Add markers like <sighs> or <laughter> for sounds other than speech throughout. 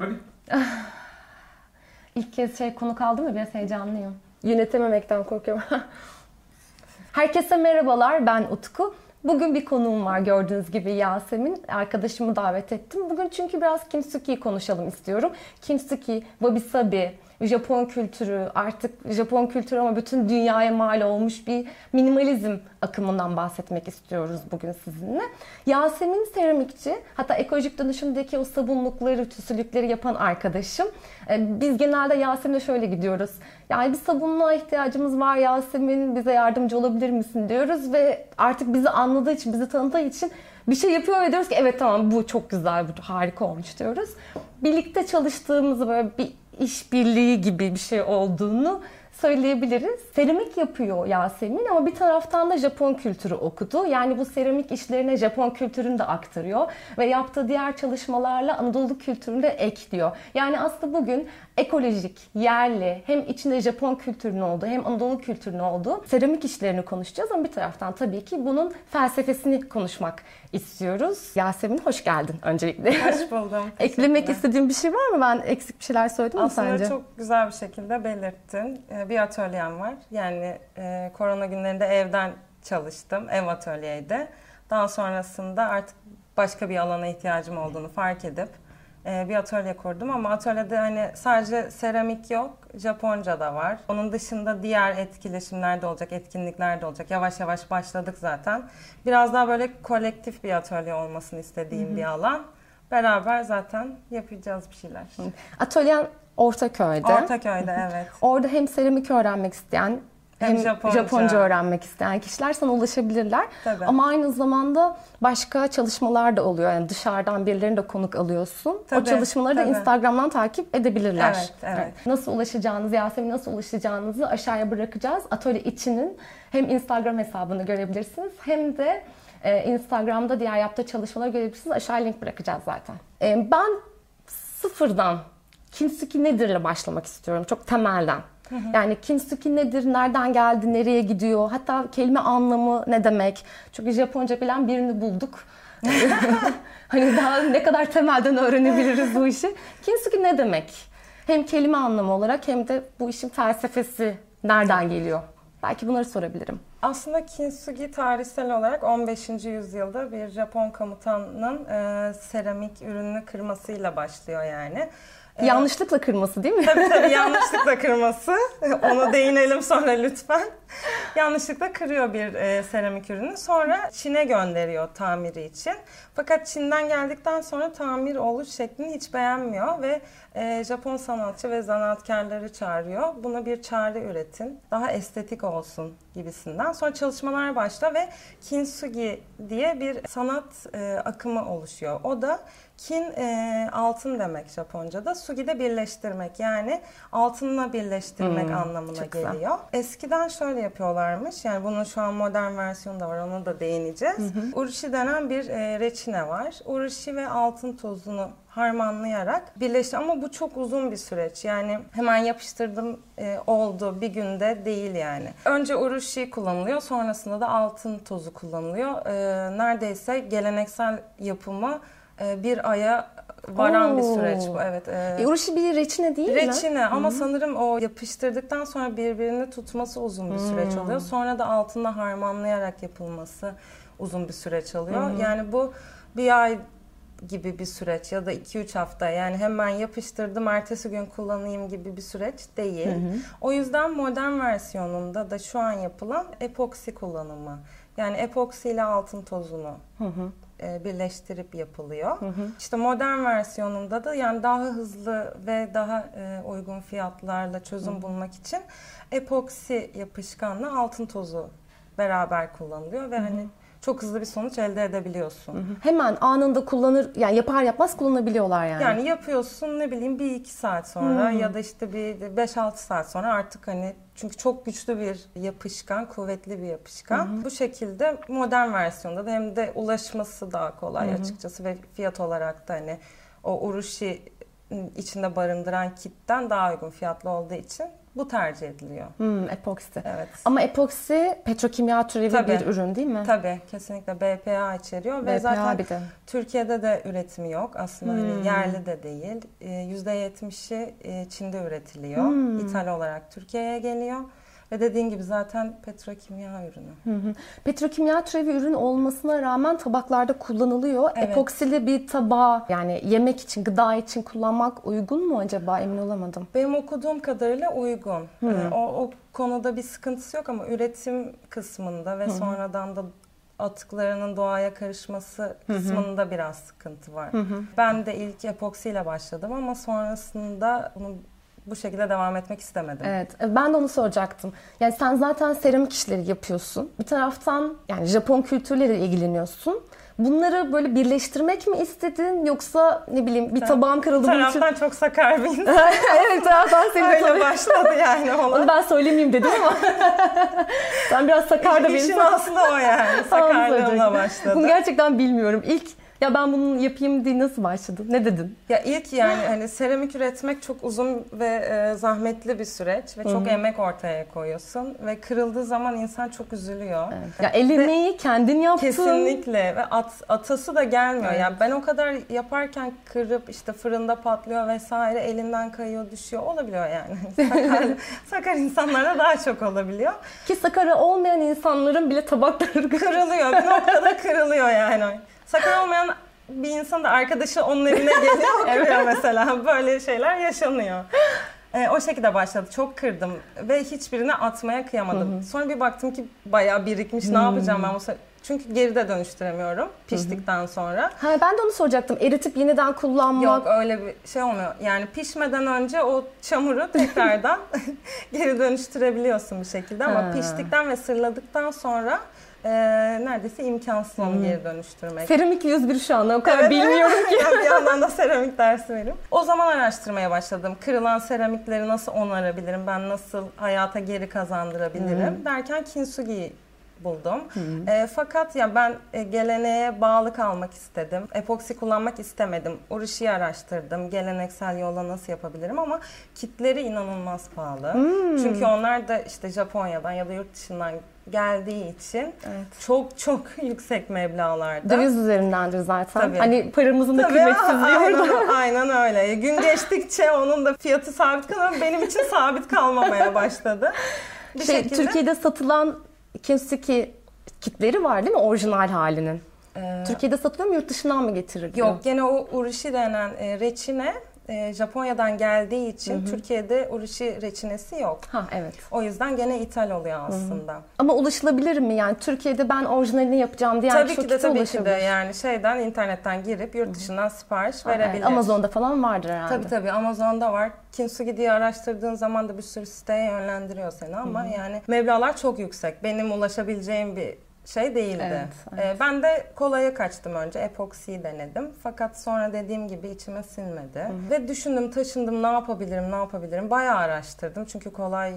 Hadi. <sighs> İlk kez şey konu kaldı mı biraz heyecanlıyım. Yönetememekten korkuyorum. <laughs> Herkese merhabalar ben Utku. Bugün bir konuğum var gördüğünüz gibi Yasemin. Arkadaşımı davet ettim. Bugün çünkü biraz Kintsugi konuşalım istiyorum. Kintsugi, wabi sabi, Japon kültürü, artık Japon kültürü ama bütün dünyaya mal olmuş bir minimalizm akımından bahsetmek istiyoruz bugün sizinle. Yasemin seramikçi, hatta ekolojik dönüşümdeki o sabunlukları, tüsülükleri yapan arkadaşım. Ee, biz genelde Yasemin'le şöyle gidiyoruz. Yani bir sabunluğa ihtiyacımız var Yasemin, bize yardımcı olabilir misin diyoruz ve artık bizi anladığı için, bizi tanıdığı için bir şey yapıyor ve diyoruz ki evet tamam bu çok güzel, bu harika olmuş diyoruz. Birlikte çalıştığımızı böyle bir işbirliği gibi bir şey olduğunu söyleyebiliriz. Seramik yapıyor Yasemin ama bir taraftan da Japon kültürü okudu. Yani bu seramik işlerine Japon kültürünü de aktarıyor ve yaptığı diğer çalışmalarla Anadolu kültürünü de ekliyor. Yani aslında bugün ekolojik, yerli, hem içinde Japon kültürünün olduğu hem Anadolu kültürünün olduğu seramik işlerini konuşacağız ama bir taraftan tabii ki bunun felsefesini konuşmak istiyoruz. Yasemin hoş geldin öncelikle. Hoş buldum. <laughs> Eklemek istediğin bir şey var mı? Ben eksik bir şeyler söyledim Aslında mi sence? çok güzel bir şekilde belirttin. Ee, Bir atölyem var. Yani e, korona günlerinde evden çalıştım. Ev atölyeydi. Daha sonrasında artık başka bir alana ihtiyacım olduğunu fark edip bir atölye kurdum ama atölyede hani sadece seramik yok, Japonca da var. Onun dışında diğer etkileşimler de olacak, etkinlikler de olacak. Yavaş yavaş başladık zaten. Biraz daha böyle kolektif bir atölye olmasını istediğim bir alan. Beraber zaten yapacağız bir şeyler. Atölyen Ortaköy'de. Ortaköy'de evet. Orada hem seramik öğrenmek isteyen hem, Hem Japonca. Japonca. öğrenmek isteyen kişiler sana ulaşabilirler. Tabii. Ama aynı zamanda başka çalışmalar da oluyor. Yani dışarıdan birilerini de konuk alıyorsun. o Tabii, çalışmaları da tabii. Instagram'dan takip edebilirler. Evet, evet. Nasıl ulaşacağınızı, Yasemin nasıl ulaşacağınızı aşağıya bırakacağız. Atölye içinin hem Instagram hesabını görebilirsiniz hem de e, Instagram'da diğer yaptığı çalışmaları görebilirsiniz. Aşağıya link bırakacağız zaten. E, ben sıfırdan Kintsugi nedir'le başlamak istiyorum. Çok temelden. Yani Kintsugi nedir, nereden geldi, nereye gidiyor, hatta kelime anlamı ne demek. Çünkü Japonca bilen birini bulduk. <laughs> hani daha ne kadar temelden öğrenebiliriz bu işi. <laughs> Kintsugi ne demek? Hem kelime anlamı olarak hem de bu işin felsefesi nereden geliyor? Belki bunları sorabilirim. Aslında kintsugi tarihsel olarak 15. yüzyılda bir Japon komutanın e, seramik ürününü kırmasıyla başlıyor yani. Yanlışlıkla kırması değil mi? Tabii tabii <laughs> yanlışlıkla kırması. Ona değinelim sonra lütfen. Yanlışlıkla kırıyor bir e, seramik ürünü. Sonra Çin'e gönderiyor tamiri için. Fakat Çin'den geldikten sonra tamir oluş şeklini hiç beğenmiyor ve e, Japon sanatçı ve zanaatkarları çağırıyor. Buna bir çare üretin. Daha estetik olsun gibisinden. Sonra çalışmalar başla ve kintsugi diye bir sanat e, akımı oluşuyor. O da kin e, altın demek Japonca'da. Sugi de birleştirmek yani altınla birleştirmek Hmm, anlamına çok güzel. geliyor. Eskiden şöyle yapıyorlarmış. Yani bunun şu an modern versiyonu da var. Ona da değineceğiz. Urushi denen bir e, reçine var. Urushi ve altın tozunu harmanlayarak birleşti ama bu çok uzun bir süreç. Yani hemen yapıştırdım e, oldu bir günde değil yani. Önce urushi kullanılıyor, sonrasında da altın tozu kullanılıyor. E, neredeyse geleneksel yapımı bir aya varan bir Oo. süreç bu. Evet. e, E, Urushi bir reçine değil mi? Reçine ama sanırım o yapıştırdıktan sonra birbirini tutması uzun bir süreç oluyor. Sonra da altında harmanlayarak yapılması uzun bir süreç alıyor. Yani bu bir ay gibi bir süreç ya da 2-3 hafta yani hemen yapıştırdım ertesi gün kullanayım gibi bir süreç değil. O yüzden modern versiyonunda da şu an yapılan epoksi kullanımı. Yani epoksi ile altın tozunu e, birleştirip yapılıyor. İşte modern versiyonunda da yani daha hızlı ve daha e, uygun fiyatlarla çözüm bulmak için epoksi yapışkanla altın tozu beraber kullanılıyor ve hani çok hızlı bir sonuç elde edebiliyorsun. Hemen anında kullanır, yani yapar yapmaz kullanabiliyorlar yani. Yani yapıyorsun ne bileyim bir iki saat sonra ya da işte bir 5-6 saat sonra artık hani çünkü çok güçlü bir yapışkan, kuvvetli bir yapışkan. Bu şekilde modern versiyonda da hem de ulaşması daha kolay açıkçası ve fiyat olarak da hani o urushi içinde barındıran kitten daha uygun fiyatlı olduğu için bu tercih ediliyor. Hmm, epoksi. Evet. Ama epoksi petrokimya türevi Tabii. bir ürün değil mi? Tabii kesinlikle BPA içeriyor ve BPA zaten bir de. Türkiye'de de üretimi yok. Aslında hani Hmm. yerli de değil. Ee, %70'i e, Çin'de üretiliyor. Hmm. İthal olarak Türkiye'ye geliyor. Ve dediğin gibi zaten petrokimya ürünü. Hı hı. Petrokimya türevi ürün olmasına rağmen tabaklarda kullanılıyor. Evet. Epoksili bir tabağı yani yemek için, gıda için kullanmak uygun mu acaba emin olamadım. Benim okuduğum kadarıyla uygun. Hmm. Ee, o, o konuda bir sıkıntısı yok ama üretim kısmında ve sonradan da atıklarının doğaya karışması kısmında biraz sıkıntı var. Ben de ilk epoksiyle başladım ama sonrasında bunu bu şekilde devam etmek istemedim. Evet, e, ben de onu soracaktım. Yani sen zaten seramik işleri yapıyorsun. Bir taraftan yani Japon kültürleriyle ilgileniyorsun. Bunları böyle birleştirmek mi istedin yoksa ne bileyim bir tabağım kırıldı bunun için. taraftan <laughs> çok sakar bir insan. <laughs> evet, taraftan seni Öyle tabii. başladı yani olay. Onu ben söylemeyeyim dedim ama. <laughs> ben biraz sakar da bir İşin insan. aslı o yani. Sakarlığımla başladı. Bunu gerçekten bilmiyorum. İlk ya ben bunu yapayım diye nasıl başladın? Ne dedin? Ya ilk yani hani seramik üretmek çok uzun ve e, zahmetli bir süreç ve çok emek ortaya koyuyorsun ve kırıldığı zaman insan çok üzülüyor. Ya el emeği kendin yaptın. Kesinlikle ve at, atası da gelmiyor. Evet. Yani ben o kadar yaparken kırıp işte fırında patlıyor vesaire elinden kayıyor düşüyor olabiliyor yani. <laughs> Sakar, sakar insanlara daha çok olabiliyor. Ki sakarı olmayan insanların bile tabakları Kırılıyor bir noktada kırılıyor yani. Sakar olmayan bir insan da arkadaşı onun evine geliyor <laughs> kırıyor mesela. Böyle şeyler yaşanıyor. Ee, o şekilde başladı. Çok kırdım ve hiçbirini atmaya kıyamadım. Sonra bir baktım ki bayağı birikmiş. Ne yapacağım ben bu sefer? Çünkü geri de dönüştüremiyorum piştikten sonra. Ha, ben de onu soracaktım. Eritip yeniden kullanmak. Yok öyle bir şey olmuyor. Yani pişmeden önce o çamuru <laughs> tekrardan <laughs> geri dönüştürebiliyorsun bir şekilde ama Ha. piştikten ve sırladıktan sonra e, neredeyse imkansız onu geri dönüştürmek. Seramik 101 şu anda o kadar Evet, bilmiyorum ki. <laughs> Yani bir yandan da seramik dersi veriyorum. O zaman araştırmaya başladım. Kırılan seramikleri nasıl onarabilirim? Ben nasıl hayata geri kazandırabilirim? Derken kintsugi buldum. E, fakat ya ben e, geleneğe bağlı kalmak istedim. Epoksi kullanmak istemedim. Urushi'yi araştırdım. Geleneksel yolla nasıl yapabilirim ama kitleri inanılmaz pahalı. Çünkü onlar da işte Japonya'dan ya da yurt dışından geldiği için Evet. çok çok <laughs> yüksek meblağlarda. Döviz üzerindendir zaten. Tabii. Hani paramızın da Tabii, kıymetsizliği aynen, orada. <laughs> aynen öyle. Gün geçtikçe onun da fiyatı sabit kalıyor. Benim için sabit kalmamaya başladı. Bir Şey, şekilde. Türkiye'de satılan Kintsugi kitleri var değil mi orijinal halinin? Ee, Türkiye'de satılıyor mu yurt dışından mı getiriliyor? yok gene o urushi denen e, reçine e, Japonya'dan geldiği için Türkiye'de urushi reçinesi yok. Ha evet. O yüzden gene ithal oluyor aslında. Ama ulaşılabilir mi? Yani Türkiye'de ben orijinalini yapacağım diyen tabii ki de tabii ki de yani şeyden internetten girip yurt dışından sipariş Ha, evet. verebilir. Amazon'da falan vardır herhalde. Tabii tabii Amazon'da var. Kintsugi diye araştırdığın zaman da bir sürü siteye yönlendiriyor seni ama yani meblağlar çok yüksek. Benim ulaşabileceğim bir şey değildi. Evet, Ee, ben de kolaya kaçtım önce. Epoksiyi denedim. Fakat sonra dediğim gibi içime sinmedi. Ve düşündüm, taşındım ne yapabilirim, ne yapabilirim. Bayağı araştırdım. Çünkü kolay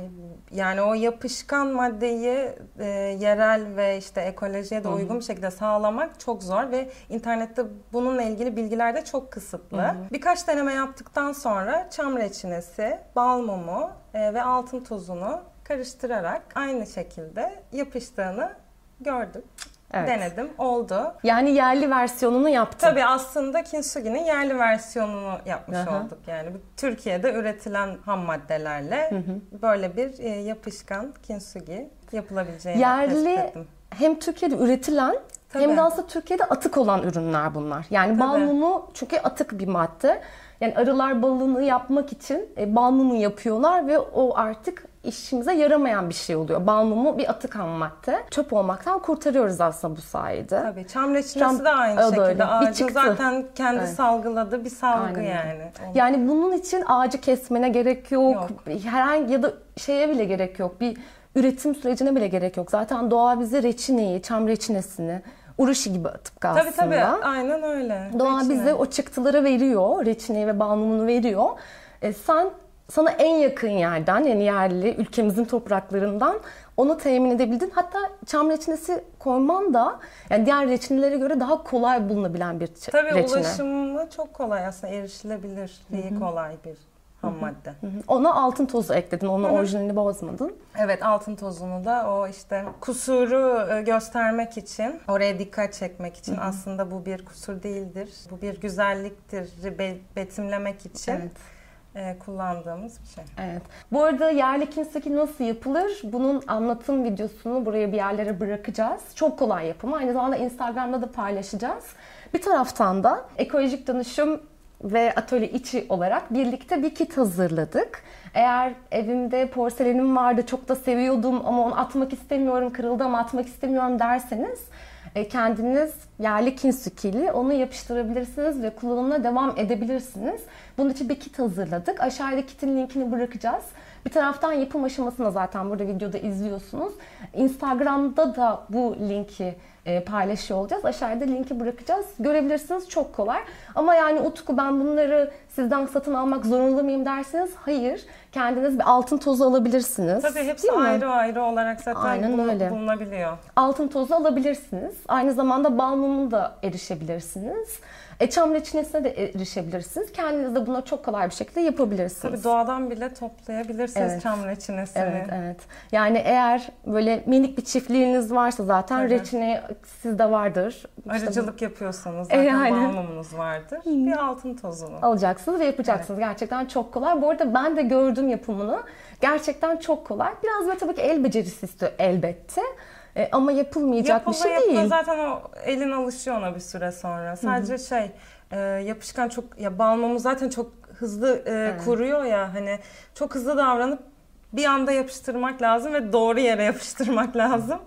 yani o yapışkan maddeyi e, yerel ve işte ekolojiye de uygun bir şekilde sağlamak çok zor ve internette bununla ilgili bilgiler de çok kısıtlı. Birkaç deneme yaptıktan sonra çam reçinesi, bal mumu e, ve altın tozunu karıştırarak aynı şekilde yapıştığını gördüm. Evet. Denedim. Oldu. Yani yerli versiyonunu yaptın. Tabii aslında Kintsugi'nin yerli versiyonunu yapmış Aha. olduk. Yani Türkiye'de üretilen ham maddelerle böyle bir e, yapışkan Kintsugi yapılabileceğini Yerli ettim. hem Türkiye'de üretilen Tabii. hem de aslında Türkiye'de atık olan ürünler bunlar. Yani bal Tabii. mumu çünkü atık bir madde. Yani arılar balını yapmak için e, bal mumu yapıyorlar ve o artık işimize yaramayan bir şey oluyor. Bal mumu bir atık ham madde. Çöp olmaktan kurtarıyoruz aslında bu sayede. Tabii çam reçinesi Çam- de aynı şekilde. öyle. Bir Ağacın çıktı. zaten kendi Evet. salgıladığı bir salgı Aynen yani. Yani bunun için ağacı kesmene gerek yok. Yok. Herhangi ya da şeye bile gerek yok. Bir üretim sürecine bile gerek yok. Zaten doğa bize reçineyi, çam reçinesini, urushi gibi tıpkı aslında. Tabii tabii aynen öyle. Doğa Reçine. bize o çıktıları veriyor. Reçineyi ve balmumunu veriyor. E, sen sana en yakın yerden yani yerli ülkemizin topraklarından onu temin edebildin. Hatta çam reçinesi koyman da yani diğer reçinelere göre daha kolay bulunabilen bir ç- Tabii reçine. ulaşımı çok kolay aslında erişilebilir, iyi kolay bir ham madde. Hı hı. Ona altın tozu ekledin. Onun orijinalini bozmadın. Evet altın tozunu da o işte kusuru e, göstermek için, oraya dikkat çekmek için aslında bu bir kusur değildir. Bu bir güzelliktir be- betimlemek için Evet. E, kullandığımız bir şey. Evet. Bu arada yerli kinseki nasıl yapılır? Bunun anlatım videosunu buraya bir yerlere bırakacağız. Çok kolay yapımı. Aynı zamanda Instagram'da da paylaşacağız. Bir taraftan da ekolojik dönüşüm ve atölye içi olarak birlikte bir kit hazırladık. Eğer evimde porselenim vardı, çok da seviyordum ama onu atmak istemiyorum, kırıldı ama atmak istemiyorum derseniz kendiniz yerli kinsukiyle onu yapıştırabilirsiniz ve kullanımına devam edebilirsiniz. Bunun için bir kit hazırladık. Aşağıda kitin linkini bırakacağız. Bir taraftan yapım aşamasını zaten burada videoda izliyorsunuz. Instagram'da da bu linki e, paylaşıyor olacağız. Aşağıda linki bırakacağız. Görebilirsiniz çok kolay. Ama yani Utku ben bunları sizden satın almak zorunda mıyım derseniz hayır. Kendiniz bir altın tozu alabilirsiniz. Tabii hepsi Değil mi? ayrı ayrı olarak zaten Aynen bulu- öyle. bulunabiliyor. altın tozu alabilirsiniz. Aynı zamanda bal mumuna da erişebilirsiniz. E, çam reçinesine de erişebilirsiniz. Kendiniz de buna çok kolay bir şekilde yapabilirsiniz. Tabii doğadan bile toplayabilirsiniz Evet. çam reçinesini. Evet, evet. Yani eğer böyle minik bir çiftliğiniz varsa zaten Tabii. reçine sizde vardır. İşte Arıcılık yapıyorsanız E, zaten yani. balmumunuz vardır. Bir altın tozunu. alacaksınız ve yapacaksınız. Gerçekten çok kolay. Bu arada ben de gördüm yapımını. Gerçekten çok kolay. Biraz böyle tabii ki el becerisi istiyor elbette. E, ama yapılmayacak Yapıla bir şey yapıla değil. zaten o elin alışıyor ona bir süre sonra. Sadece şey e, yapışkan çok ya balmumu zaten çok hızlı e, kuruyor ya hani çok hızlı davranıp bir anda yapıştırmak lazım ve doğru yere yapıştırmak <laughs> lazım.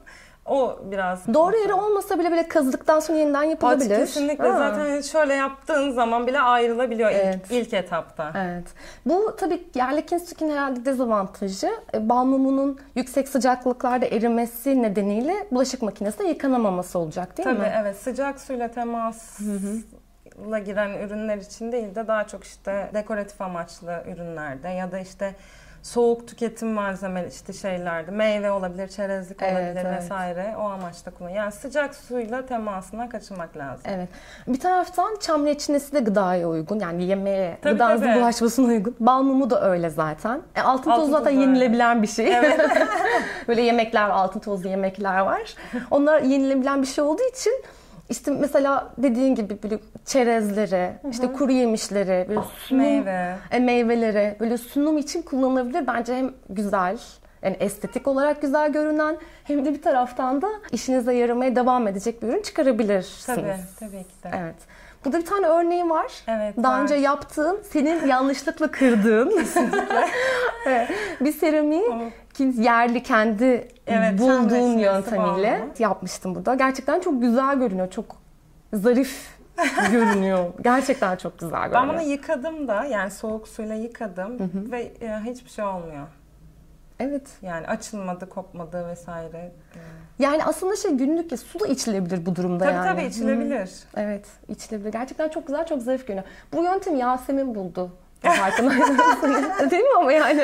O biraz Doğru yeri olmasa bile bile kazıdıktan sonra yeniden yapılabilir. Kesinlikle Ha. zaten şöyle yaptığın zaman bile ayrılabiliyor Evet. ilk, ilk etapta. Evet. Bu tabii yerli kinstikin herhalde dezavantajı. E, Bal mumunun yüksek sıcaklıklarda erimesi nedeniyle bulaşık makinesinde yıkanamaması olacak değil Tabii mi? evet sıcak suyla temasla giren ürünler için değil de daha çok işte dekoratif amaçlı ürünlerde ya da işte soğuk tüketim malzeme işte şeylerde meyve olabilir, çerezlik Evet, olabilir evet. vesaire o amaçla kullan. Yani sıcak suyla temasına kaçınmak lazım. Evet. Bir taraftan çam reçinesi de gıdaya uygun. Yani yemeğe, Tabii, gıdanızın tabii. bulaşmasına uygun. Bal mumu da öyle zaten. E, altın, Altın tozu zaten tozu yenilebilen bir şey. Evet. <laughs> Böyle yemekler, altın tozlu yemekler var. Onlar yenilebilen bir şey olduğu için işte mesela dediğin gibi böyle çerezleri, işte kuru yemişleri, böyle sunum, Meyve. e, meyveleri böyle sunum için kullanılabilir. Bence hem güzel, yani estetik olarak güzel görünen hem de bir taraftan da işinize yaramaya devam edecek bir ürün çıkarabilirsiniz. Tabii, tabii ki de. Evet. Burada bir tane örneği var. Evet, Daha var. önce yaptığın, senin <laughs> yanlışlıkla kırdığın <laughs> Evet. bir seramiği kim- yerli kendi Evet, bulduğun yöntemiyle bağlı. yapmıştım burada. Gerçekten çok güzel görünüyor. Çok zarif <laughs> görünüyor. Gerçekten çok güzel görünüyor. Ben bunu yıkadım da yani soğuk suyla yıkadım ve e, hiçbir şey olmuyor. Evet. Yani açılmadı, kopmadı vesaire. Yani aslında şey günlük ya su da içilebilir bu durumda Tabii yani. tabii içilebilir. Evet, içilebilir. Gerçekten çok güzel, çok zarif görünüyor. Bu yöntemi Yasemin buldu. Farkındaysanız. Değil mi ama yani?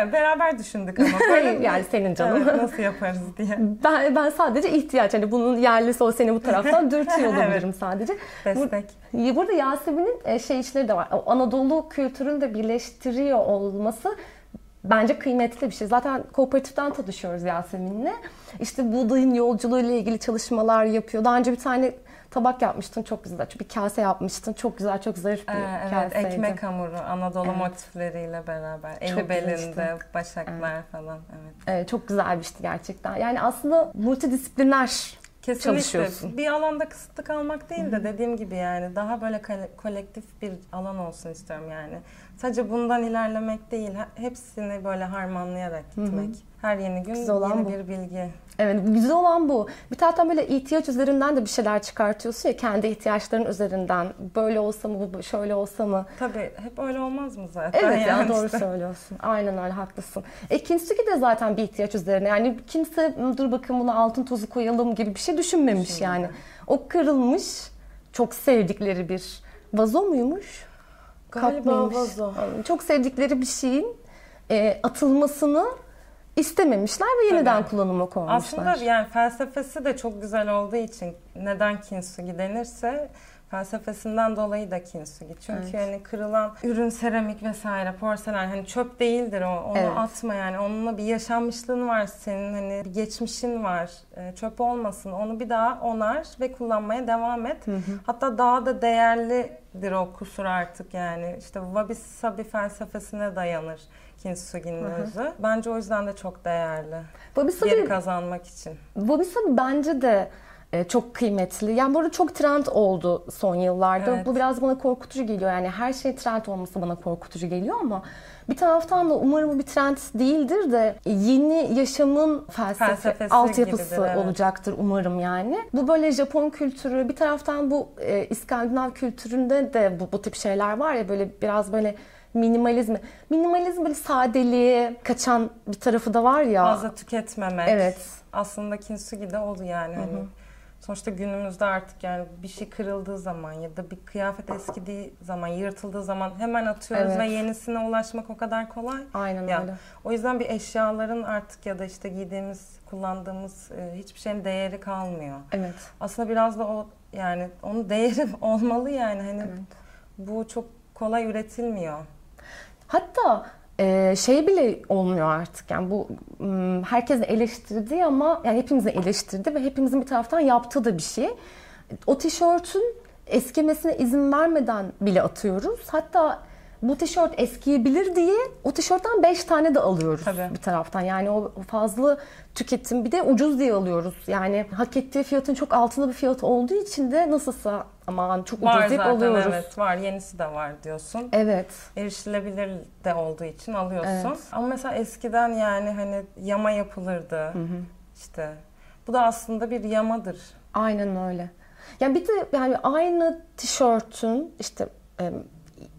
Evet, beraber düşündük ama. <laughs> Böyle yani senin canım. Evet, nasıl yaparız diye. Ben, ben sadece ihtiyaç. Hani bunun yerlisi o seni bu taraftan <laughs> dürtüyor olabilirim sadece. Destek. Bu- Burada Yasemin'in e, şey işleri de var. O Anadolu kültürünü de birleştiriyor olması bence kıymetli bir şey. Zaten kooperatiften tanışıyoruz Yasemin'le. İşte buğdayın yolculuğu ile ilgili çalışmalar yapıyor. Daha önce bir tane tabak yapmıştın çok güzel. Bir kase yapmıştın. Çok güzel, çok zarif bir Ee, evet, kaseydi. ekmek hamuru Anadolu Evet. motifleriyle beraber. Eli Çok belinde, başaklar falan. Evet. Evet, çok güzel bir işti gerçekten. Yani aslında multidisipliner Kesinlikle. çalışıyorsun. Bir alanda kısıtlı kalmak değil de dediğim gibi yani daha böyle kole- kolektif bir alan olsun istiyorum yani. Sadece bundan ilerlemek değil, he- hepsini böyle harmanlayarak gitmek. Her yeni gün Güzel olan yeni bu. bir bilgi. Evet güzel olan bu. Bir taraftan böyle ihtiyaç üzerinden de bir şeyler çıkartıyorsun ya kendi ihtiyaçların üzerinden. Böyle olsa mı, bu şöyle olsa mı? Tabii hep öyle olmaz mı zaten? Evet ya yani doğru işte. söylüyorsun. Aynen öyle haklısın. E Kinsugi de zaten bir ihtiyaç üzerine. Yani kimse dur bakın buna altın tozu koyalım gibi bir şey düşünmemiş Düşünmedi. yani. O kırılmış çok sevdikleri bir vazo muymuş? Galiba vazo. Çok sevdikleri bir şeyin e, atılmasını istememişler ve yeniden Tabii. kullanıma koymuşlar. Aslında yani felsefesi de çok güzel olduğu için neden kintsugi denirse felsefesinden dolayı da kintsugi. Çünkü Evet. hani kırılan ürün seramik vesaire porselen hani çöp değildir o. Onu Evet. atma yani. Onunla bir yaşanmışlığın var senin hani bir geçmişin var. Ee, çöp olmasın. Onu bir daha onar ve kullanmaya devam et. Hatta daha da değerlidir o kusur artık yani. İşte wabi sabi felsefesine dayanır kintsugi'nin Hı hı. özü. Bence o yüzden de çok değerli. Wabi Geri sabi, kazanmak için. wabi sabi bence de e, çok kıymetli. Yani bu arada çok trend oldu son yıllarda. Evet. Bu biraz bana korkutucu geliyor. Yani her şey trend olması bana korkutucu geliyor ama bir taraftan da umarım bu bir trend değildir de yeni yaşamın felsefe, Felsefesi altyapısı gibidir, evet. olacaktır umarım yani. Bu böyle Japon kültürü bir taraftan bu e, İskandinav kültüründe de bu, bu tip şeyler var ya böyle biraz böyle minimalizmi. Minimalizm böyle sadeliğe kaçan bir tarafı da var ya. Fazla tüketmemek. Evet. Aslında kintsugi de oldu yani. Hani sonuçta günümüzde artık yani bir şey kırıldığı zaman ya da bir kıyafet eskidiği zaman, yırtıldığı zaman hemen atıyoruz Evet. ve yenisine ulaşmak o kadar kolay. Aynen Ya, öyle. O yüzden bir eşyaların artık ya da işte giydiğimiz, kullandığımız e, hiçbir şeyin değeri kalmıyor. Evet. Aslında biraz da o yani onun <laughs> değeri olmalı yani hani bu çok kolay üretilmiyor. Hatta e, şey bile olmuyor artık yani bu m, herkes eleştirdi ama yani hepimizin eleştirdi ve hepimizin bir taraftan yaptığı da bir şey. O tişörtün eskimesine izin vermeden bile atıyoruz. Hatta bu tişört eskiyebilir diye o tişörtten 5 tane de alıyoruz Tabii. bir taraftan. Yani o fazla tüketim bir de ucuz diye alıyoruz. Yani hak ettiği fiyatın çok altında bir fiyat olduğu için de nasılsa aman çok ucuz Var deyip zaten alıyoruz. evet var yenisi de var diyorsun. Evet. erişilebilir de olduğu için alıyorsun. Evet. Ama mesela eskiden yani hani yama yapılırdı. İşte bu da aslında bir yamadır. Aynen öyle. Yani bir de yani aynı tişörtün işte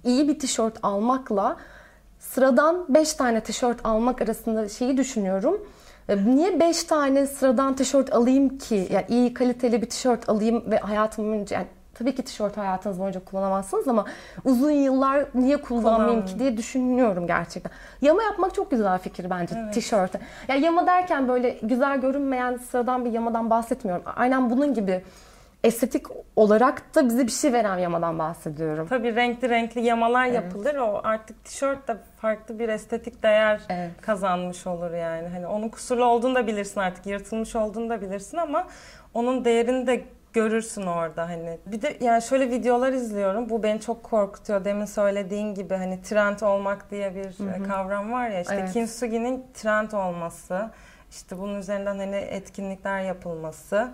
iyi bir tişört almakla sıradan 5 tane tişört almak arasında şeyi düşünüyorum. E, Niye 5 tane sıradan tişört alayım ki? Yani iyi kaliteli bir tişört alayım ve hayatım boyunca yani tabii ki tişört hayatınız boyunca kullanamazsınız ama uzun yıllar niye kullanmayayım ki diye düşünüyorum gerçekten. Yama yapmak çok güzel fikir bence Evet. tişörte. Ya yama derken böyle güzel görünmeyen sıradan bir yamadan bahsetmiyorum. Aynen bunun gibi estetik olarak da bize bir şey veren yamadan bahsediyorum. Tabii renkli renkli yamalar yapılır. O artık tişört de farklı bir estetik değer Evet. kazanmış olur yani. Hani onun kusurlu olduğunu da bilirsin artık, yırtılmış olduğunu da bilirsin ama onun değerini de görürsün orada hani. Bir de yani şöyle videolar izliyorum. Bu beni çok korkutuyor. Demin söylediğin gibi hani trend olmak diye bir e, kavram var ya. İşte Evet. kintsugi'nin trend olması, işte bunun üzerinden hani etkinlikler yapılması.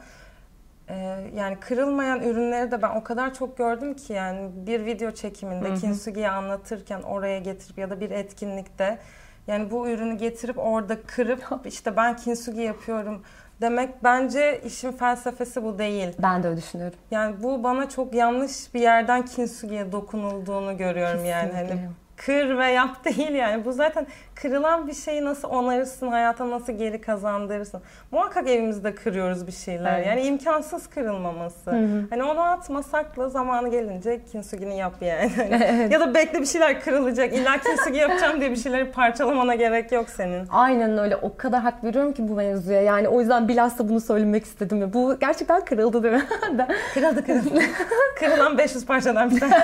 Ee, yani kırılmayan ürünleri de ben o kadar çok gördüm ki yani bir video çekiminde kintsugi'yi anlatırken oraya getirip ya da bir etkinlikte yani bu ürünü getirip orada kırıp işte ben kintsugi yapıyorum demek bence işin felsefesi bu değil. Ben de öyle düşünüyorum. Yani bu bana çok yanlış bir yerden kintsugi'ye dokunulduğunu görüyorum yani hani Kesinlikle. Kır ve yap <laughs> değil yani. Bu zaten kırılan bir şeyi nasıl onarırsın, hayata nasıl geri kazandırırsın. Muhakkak evimizde kırıyoruz bir şeyler. Evet. Yani imkansız kırılmaması. Hani onu atma sakla zamanı gelince kintsugi'ni yap yani. <laughs> Hani Ya da bekle bir şeyler kırılacak. İlla kintsugi yapacağım diye bir şeyleri parçalamana gerek yok senin. Aynen öyle. O kadar hak veriyorum ki bu mevzuya. Yani o yüzden bilhassa bunu söylemek istedim. Bu gerçekten kırıldı değil mi? <laughs> Kırıldı kırıldı. Kırılan 500 parçadan bir tane.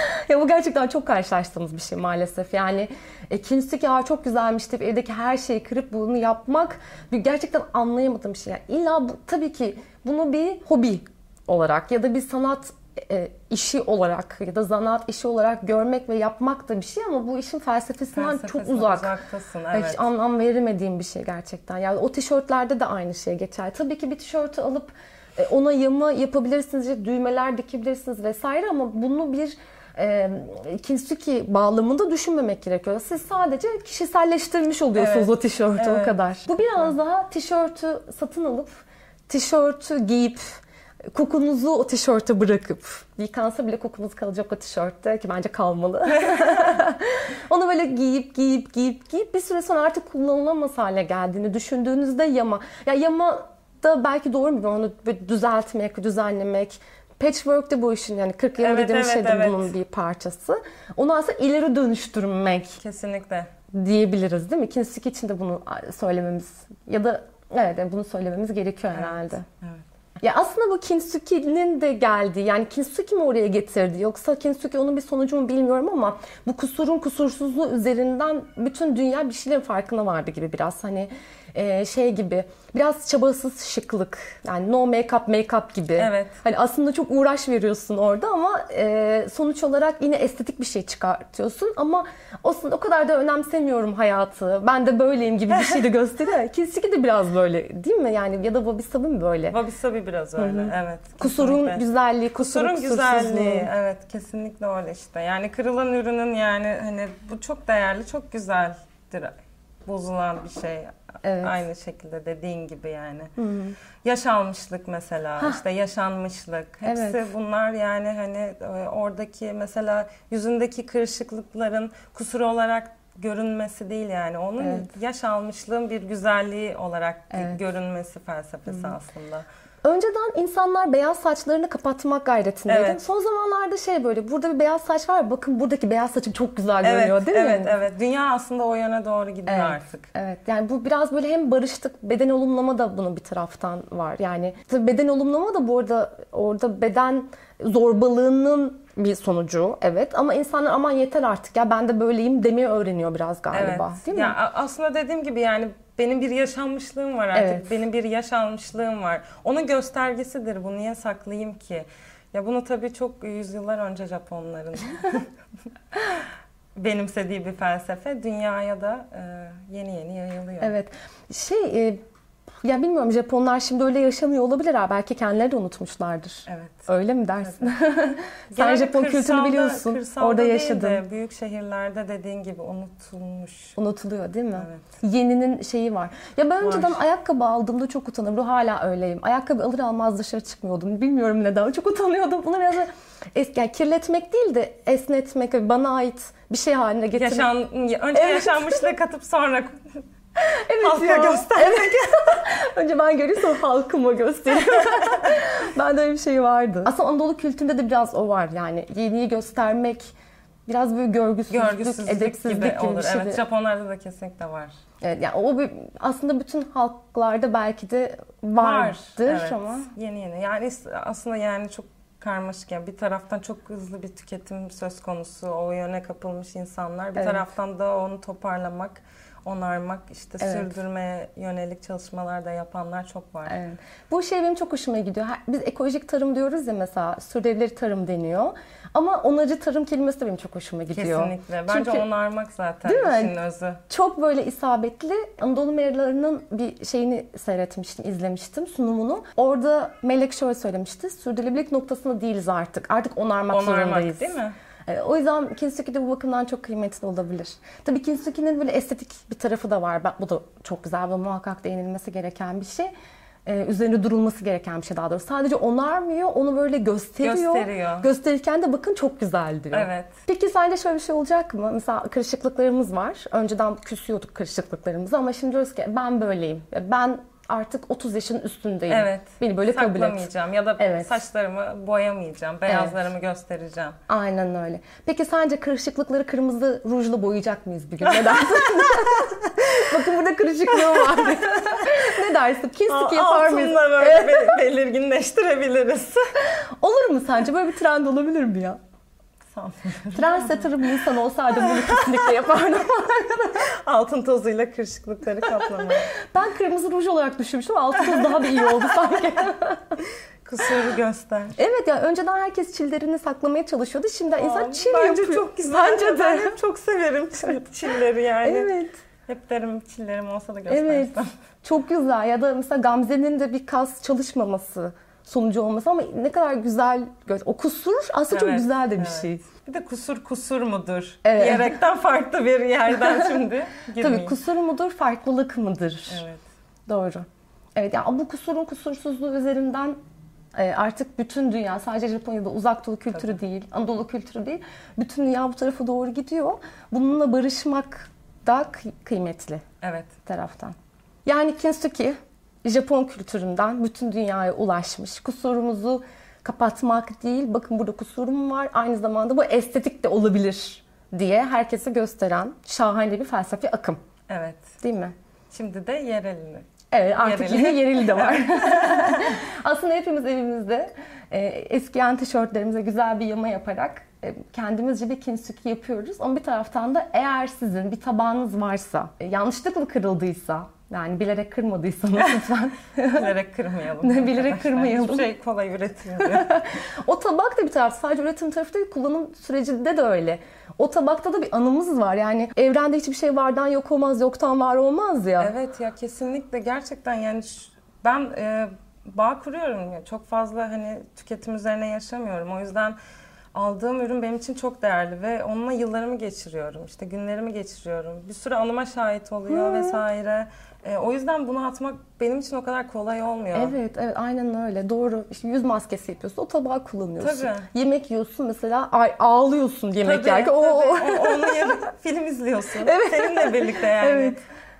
<laughs> ya bu gerçekten çok karşılaştığımız bir şey maalesef. Yani e, kintsugi "Aa, çok güzelmiş deyip evdeki her şeyi kırıp bunu yapmak bir gerçekten anlayamadığım bir şey. Yani illa bu, tabii ki bunu bir hobi olarak ya da bir sanat e, işi olarak ya da zanaat işi olarak görmek ve yapmak da bir şey ama bu işin felsefesinden çok Felsefesinden uzak. Uzaktasın evet. Hiç anlam veremediğim bir şey gerçekten. Yani o tişörtlerde de aynı şey geçer. Tabii ki bir tişörtü alıp e, ona yama yapabilirsiniz, düğmeler dikebilirsiniz vesaire ama bunu bir e, kintsugi bağlamında düşünmemek gerekiyor. Siz sadece kişiselleştirmiş oluyorsunuz Evet. o tişörtü o Evet. kadar. Bu biraz daha tişörtü satın alıp tişörtü giyip kokunuzu o tişörte bırakıp yıkansa bile kokunuz kalacak o tişörtte ki bence kalmalı. <laughs> Onu böyle giyip giyip giyip giyip bir süre sonra artık kullanılamaz hale geldiğini düşündüğünüzde yama. Ya yama da belki doğru mu? Onu düzeltmek, düzenlemek. Patchwork de bu işin yani 40 yıl Evet, dediğimiz evet, şey de evet. bunun bir parçası. Onu aslında ileri dönüştürmek Kesinlikle. diyebiliriz değil mi? Kintsugi için de bunu söylememiz ya da evet yani bunu söylememiz gerekiyor herhalde. Evet. Ya aslında bu Kintsugi'nin de geldiği yani Kintsugi mi oraya getirdi yoksa Kintsugi onun bir sonucu mu bilmiyorum ama bu kusurun kusursuzluğu üzerinden bütün dünya bir şeylerin farkına vardı gibi biraz hani e, şey gibi biraz çabasız şıklık yani no make up make up gibi. Evet. Hani aslında çok uğraş veriyorsun orada ama e, sonuç olarak yine estetik bir şey çıkartıyorsun ama aslında o kadar da önemsemiyorum hayatı. Ben de böyleyim gibi bir şey de <laughs> gösteriyor. Kintsugi de biraz böyle değil mi? Yani ya da Wabi Sabi mi böyle? Wabi Sabi biraz öyle. Evet. Kusurun kesinlikle. güzelliği, kusurun, Kusurun güzelliği. Evet kesinlikle öyle işte. Yani kırılan ürünün yani hani bu çok değerli, çok güzeldir. Bozulan bir şey. Evet. Aynı şekilde dediğin gibi yani. Yaş almışlık mesela, işte yaşanmışlık. Hepsi Evet. bunlar yani hani e, oradaki mesela yüzündeki kırışıklıkların kusur olarak görünmesi değil yani. Onun Evet. yaş almışlığın bir güzelliği olarak Evet. görünmesi felsefesi aslında. Önceden insanlar beyaz saçlarını kapatmak gayretindeydi. Evet. Son zamanlarda şey böyle burada bir beyaz saç var. Bakın buradaki beyaz saçım çok güzel görünüyor Evet, değil mi? evet, evet. Dünya aslında o yöne doğru gidiyor Evet. artık. Evet yani bu biraz böyle hem barıştık beden olumlama da bunun bir taraftan var. Yani tabii beden olumlama da bu arada orada beden zorbalığının bir sonucu evet ama insanlar aman yeter artık ya ben de böyleyim demeyi öğreniyor biraz galiba evet. değil mi? Ya aslında dediğim gibi yani benim bir yaşanmışlığım var artık. Evet. Benim bir yaş almışlığım var. Onun göstergesidir. Bu niye saklayayım ki? Ya bunu tabii çok yüzyıllar önce Japonların <laughs> benimsediği bir felsefe dünyaya da e, yeni yeni yayılıyor. Evet. Şey e, ya bilmiyorum Japonlar şimdi öyle yaşamıyor olabilirler. Belki kendileri de unutmuşlardır. Evet. Öyle mi dersin? <laughs> Sen Genelde Japon kültürünü kırsalda- biliyorsun. kırsalda Orada değil yaşadın. de büyük şehirlerde dediğin gibi unutulmuş. Unutuluyor değil mi? Evet. Yeninin şeyi var. Ya ben Var. önceden ayakkabı aldığımda çok utanırım. Hala öyleyim. Ayakkabı alır almaz dışarı çıkmıyordum. Bilmiyorum neden. Çok utanıyordum. Bunu biraz da es- yani kirletmek değil de esnetmek, bana ait bir şey haline getirmek. Yaşan, önce Evet. yaşanmışlığı katıp sonra Evet halka ya. Evet. <laughs> Önce ben göreyim sonra halkıma göstereyim. <laughs> ben de öyle bir şey vardı. Aslında Anadolu kültüründe de biraz o var. Yani yeniyi göstermek biraz böyle görgüsüzlük, görgüsüzlük edepsizlik gibi gibi, olur. bir şey. Evet, Japonlarda da kesinlikle var. Evet, yani o bir, aslında bütün halklarda belki de vardır evet. ama Yeni yeni. Yani aslında yani çok karmaşık. Yani bir taraftan çok hızlı bir tüketim söz konusu. O yöne kapılmış insanlar. Bir Evet. taraftan da onu toparlamak, onarmak, işte Evet. sürdürmeye yönelik çalışmalar da yapanlar çok var. Evet. Bu şey benim çok hoşuma gidiyor. Biz ekolojik tarım diyoruz ya mesela sürdürülebilir tarım deniyor. Ama onarıcı tarım kelimesi de benim çok hoşuma gidiyor. Kesinlikle. Bence Çünkü onarmak zaten Değil mi? işin özü. çok böyle isabetli Anadolu Meriları'nın bir şeyini seyretmiştim, izlemiştim sunumunu. Orada Melek şöyle söylemişti. Sürdürülebilirlik noktasında değiliz artık. Artık onarmak, Onarmak zorundayız. değil mi? E, O yüzden Kintsugi de bu bakımdan çok kıymetli olabilir. Tabii Kintsugi'nin böyle estetik bir tarafı da var. Bu da çok güzel ve muhakkak değinilmesi gereken bir şey. Ee, durulması gereken bir şey daha doğrusu. Sadece onarmıyor, onu böyle gösteriyor. Gösteriyor. Gösterirken de bakın çok güzel diyor. Evet. Peki sence şöyle bir şey olacak mı? Mesela kırışıklıklarımız var. Önceden küsüyorduk kırışıklıklarımızı ama şimdi diyoruz ki ben böyleyim. Ben artık 30 yaşın üstündeyim. Evet. Beni böyle kabul et. Ya da Evet. saçlarımı boyamayacağım. Beyazlarımı göstereceğim. Aynen öyle. Peki sence kırışıklıkları kırmızı rujla boyayacak mıyız bir gün? Ne <laughs> dersin? Bakın burada kırışıklığım var. ne dersin? Kintsugi yapar mıyız? Altınla böyle be- belirginleştirebiliriz. Olur mu sence? Böyle bir trend olabilir mi ya? Sanmıyorum. Trendsetter bir insan olsaydım bunu kesinlikle yapardım. <laughs> Altın tozuyla kırışıklıkları kaplamak. ben kırmızı ruj olarak düşünmüştüm. Altı toz daha bir iyi oldu sanki. Kusuru göster. evet ya önceden herkes çillerini saklamaya çalışıyordu. Şimdi insan Aa, çil Bence yapıyor. çok güzel. Bence Ben de. hep çok severim çil- çilleri yani. Evet. Hep derim çillerim olsa da göstersem. Evet. Çok güzel. Ya da mesela Gamze'nin de bir kas çalışmaması sonucu olması ama ne kadar güzel gö- o kusur aslında çok Evet, güzel de bir evet. şey. Bir de kusur kusur mudur? Evet. Diyerekten farklı bir yerden <laughs> şimdi Tabii girmeyeyim. kusur mudur, farklılık mıdır? Evet. Doğru. Evet yani bu kusurun kusursuzluğu üzerinden e, artık bütün dünya sadece Japonya'da uzak doğu kültürü değil, Anadolu kültürü değil. Bütün dünya bu tarafa doğru gidiyor. Bununla barışmak da kıy- kıymetli Evet. taraftan. Yani Kintsugi Japon kültüründen bütün dünyaya ulaşmış. Kusurumuzu kapatmak değil, bakın burada kusurum var. Aynı zamanda bu estetik de olabilir diye herkese gösteren şahane bir felsefi akım. Evet. Değil mi? Şimdi de yerelini Evet artık yerili. yine yerili de var. <laughs> Aslında hepimiz evimizde e, eskiyen tişörtlerimize güzel bir yama yaparak e, kendimizce bir kinsuki yapıyoruz. Ama bir taraftan da eğer sizin bir tabağınız varsa, e, yanlışlıkla kırıldıysa, yani bilerek kırmadıysanız <laughs> lütfen. bilerek kırmayalım. bilerek kırmayalım. Hiçbir şey kolay üretilmiyor. <laughs> o tabak da bir taraf. Sadece üretim tarafı değil, kullanım sürecinde de öyle. O tabakta da bir anımız var. Yani evrende hiçbir şey vardan yok olmaz, yoktan var olmaz ya. Evet ya kesinlikle gerçekten yani ben e, bağ kuruyorum ya. Çok fazla hani tüketim üzerine yaşamıyorum. O yüzden aldığım ürün benim için çok değerli ve onunla yıllarımı geçiriyorum. İşte günlerimi geçiriyorum. Bir sürü anıma şahit oluyor hmm. vesaire. E, o yüzden bunu atmak benim için o kadar kolay olmuyor. Evet, evet aynen öyle. Doğru. İşte yüz maskesi yapıyorsun, o tabağı kullanıyorsun. Tabii. Yemek yiyorsun mesela ay, ağlıyorsun yemek tabii, yerken. Tabii. O, onu yarı, film izliyorsun. <laughs> Evet. Seninle birlikte yani. Evet.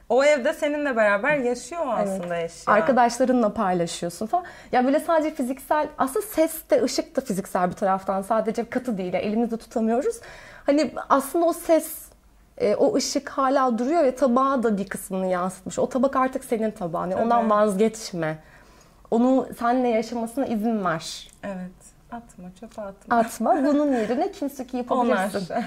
O evde seninle beraber yaşıyor aslında evet. eşya. Arkadaşlarınla paylaşıyorsun falan. Ya böyle sadece fiziksel, aslında ses de ışık da fiziksel bir taraftan. Sadece katı değil, elimizde tutamıyoruz. Hani aslında o ses e, o ışık hala duruyor ve tabağa da bir kısmını yansıtmış. O tabak artık senin tabağın. Yani ondan vazgeçme. Onu seninle yaşamasına izin ver. Evet. Atma, çöpe atma. Atma. <laughs> Bunun yerine kimseki yapabilirsin. <laughs>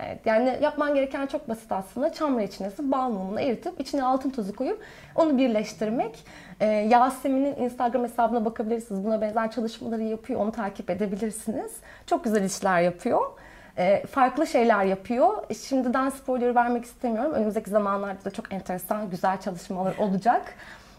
Evet, yani yapman gereken çok basit aslında. Çam reçinesi bal mumunu eritip içine altın tozu koyup onu birleştirmek. Ee, Yasemin'in Instagram hesabına bakabilirsiniz. Buna benzer çalışmaları yapıyor. Onu takip edebilirsiniz. Çok güzel işler yapıyor. Ee, farklı şeyler yapıyor. Şimdiden spoiler vermek istemiyorum. Önümüzdeki zamanlarda da çok enteresan, güzel çalışmalar olacak.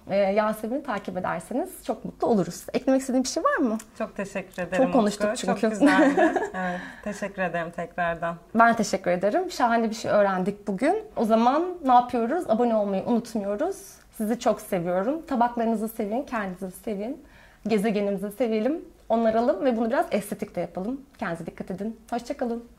Ee, Yasemin'i takip ederseniz çok mutlu oluruz. Eklemek istediğin bir şey var mı? Çok teşekkür ederim. Çok konuştuk Utku. çünkü. Çok güzeldi. evet, teşekkür ederim tekrardan. Ben teşekkür ederim. Şahane bir şey öğrendik bugün. O zaman ne yapıyoruz? Abone olmayı unutmuyoruz. Sizi çok seviyorum. Tabaklarınızı sevin, kendinizi sevin. Gezegenimizi sevelim, onaralım ve bunu biraz estetik de yapalım. Kendinize dikkat edin. Hoşçakalın.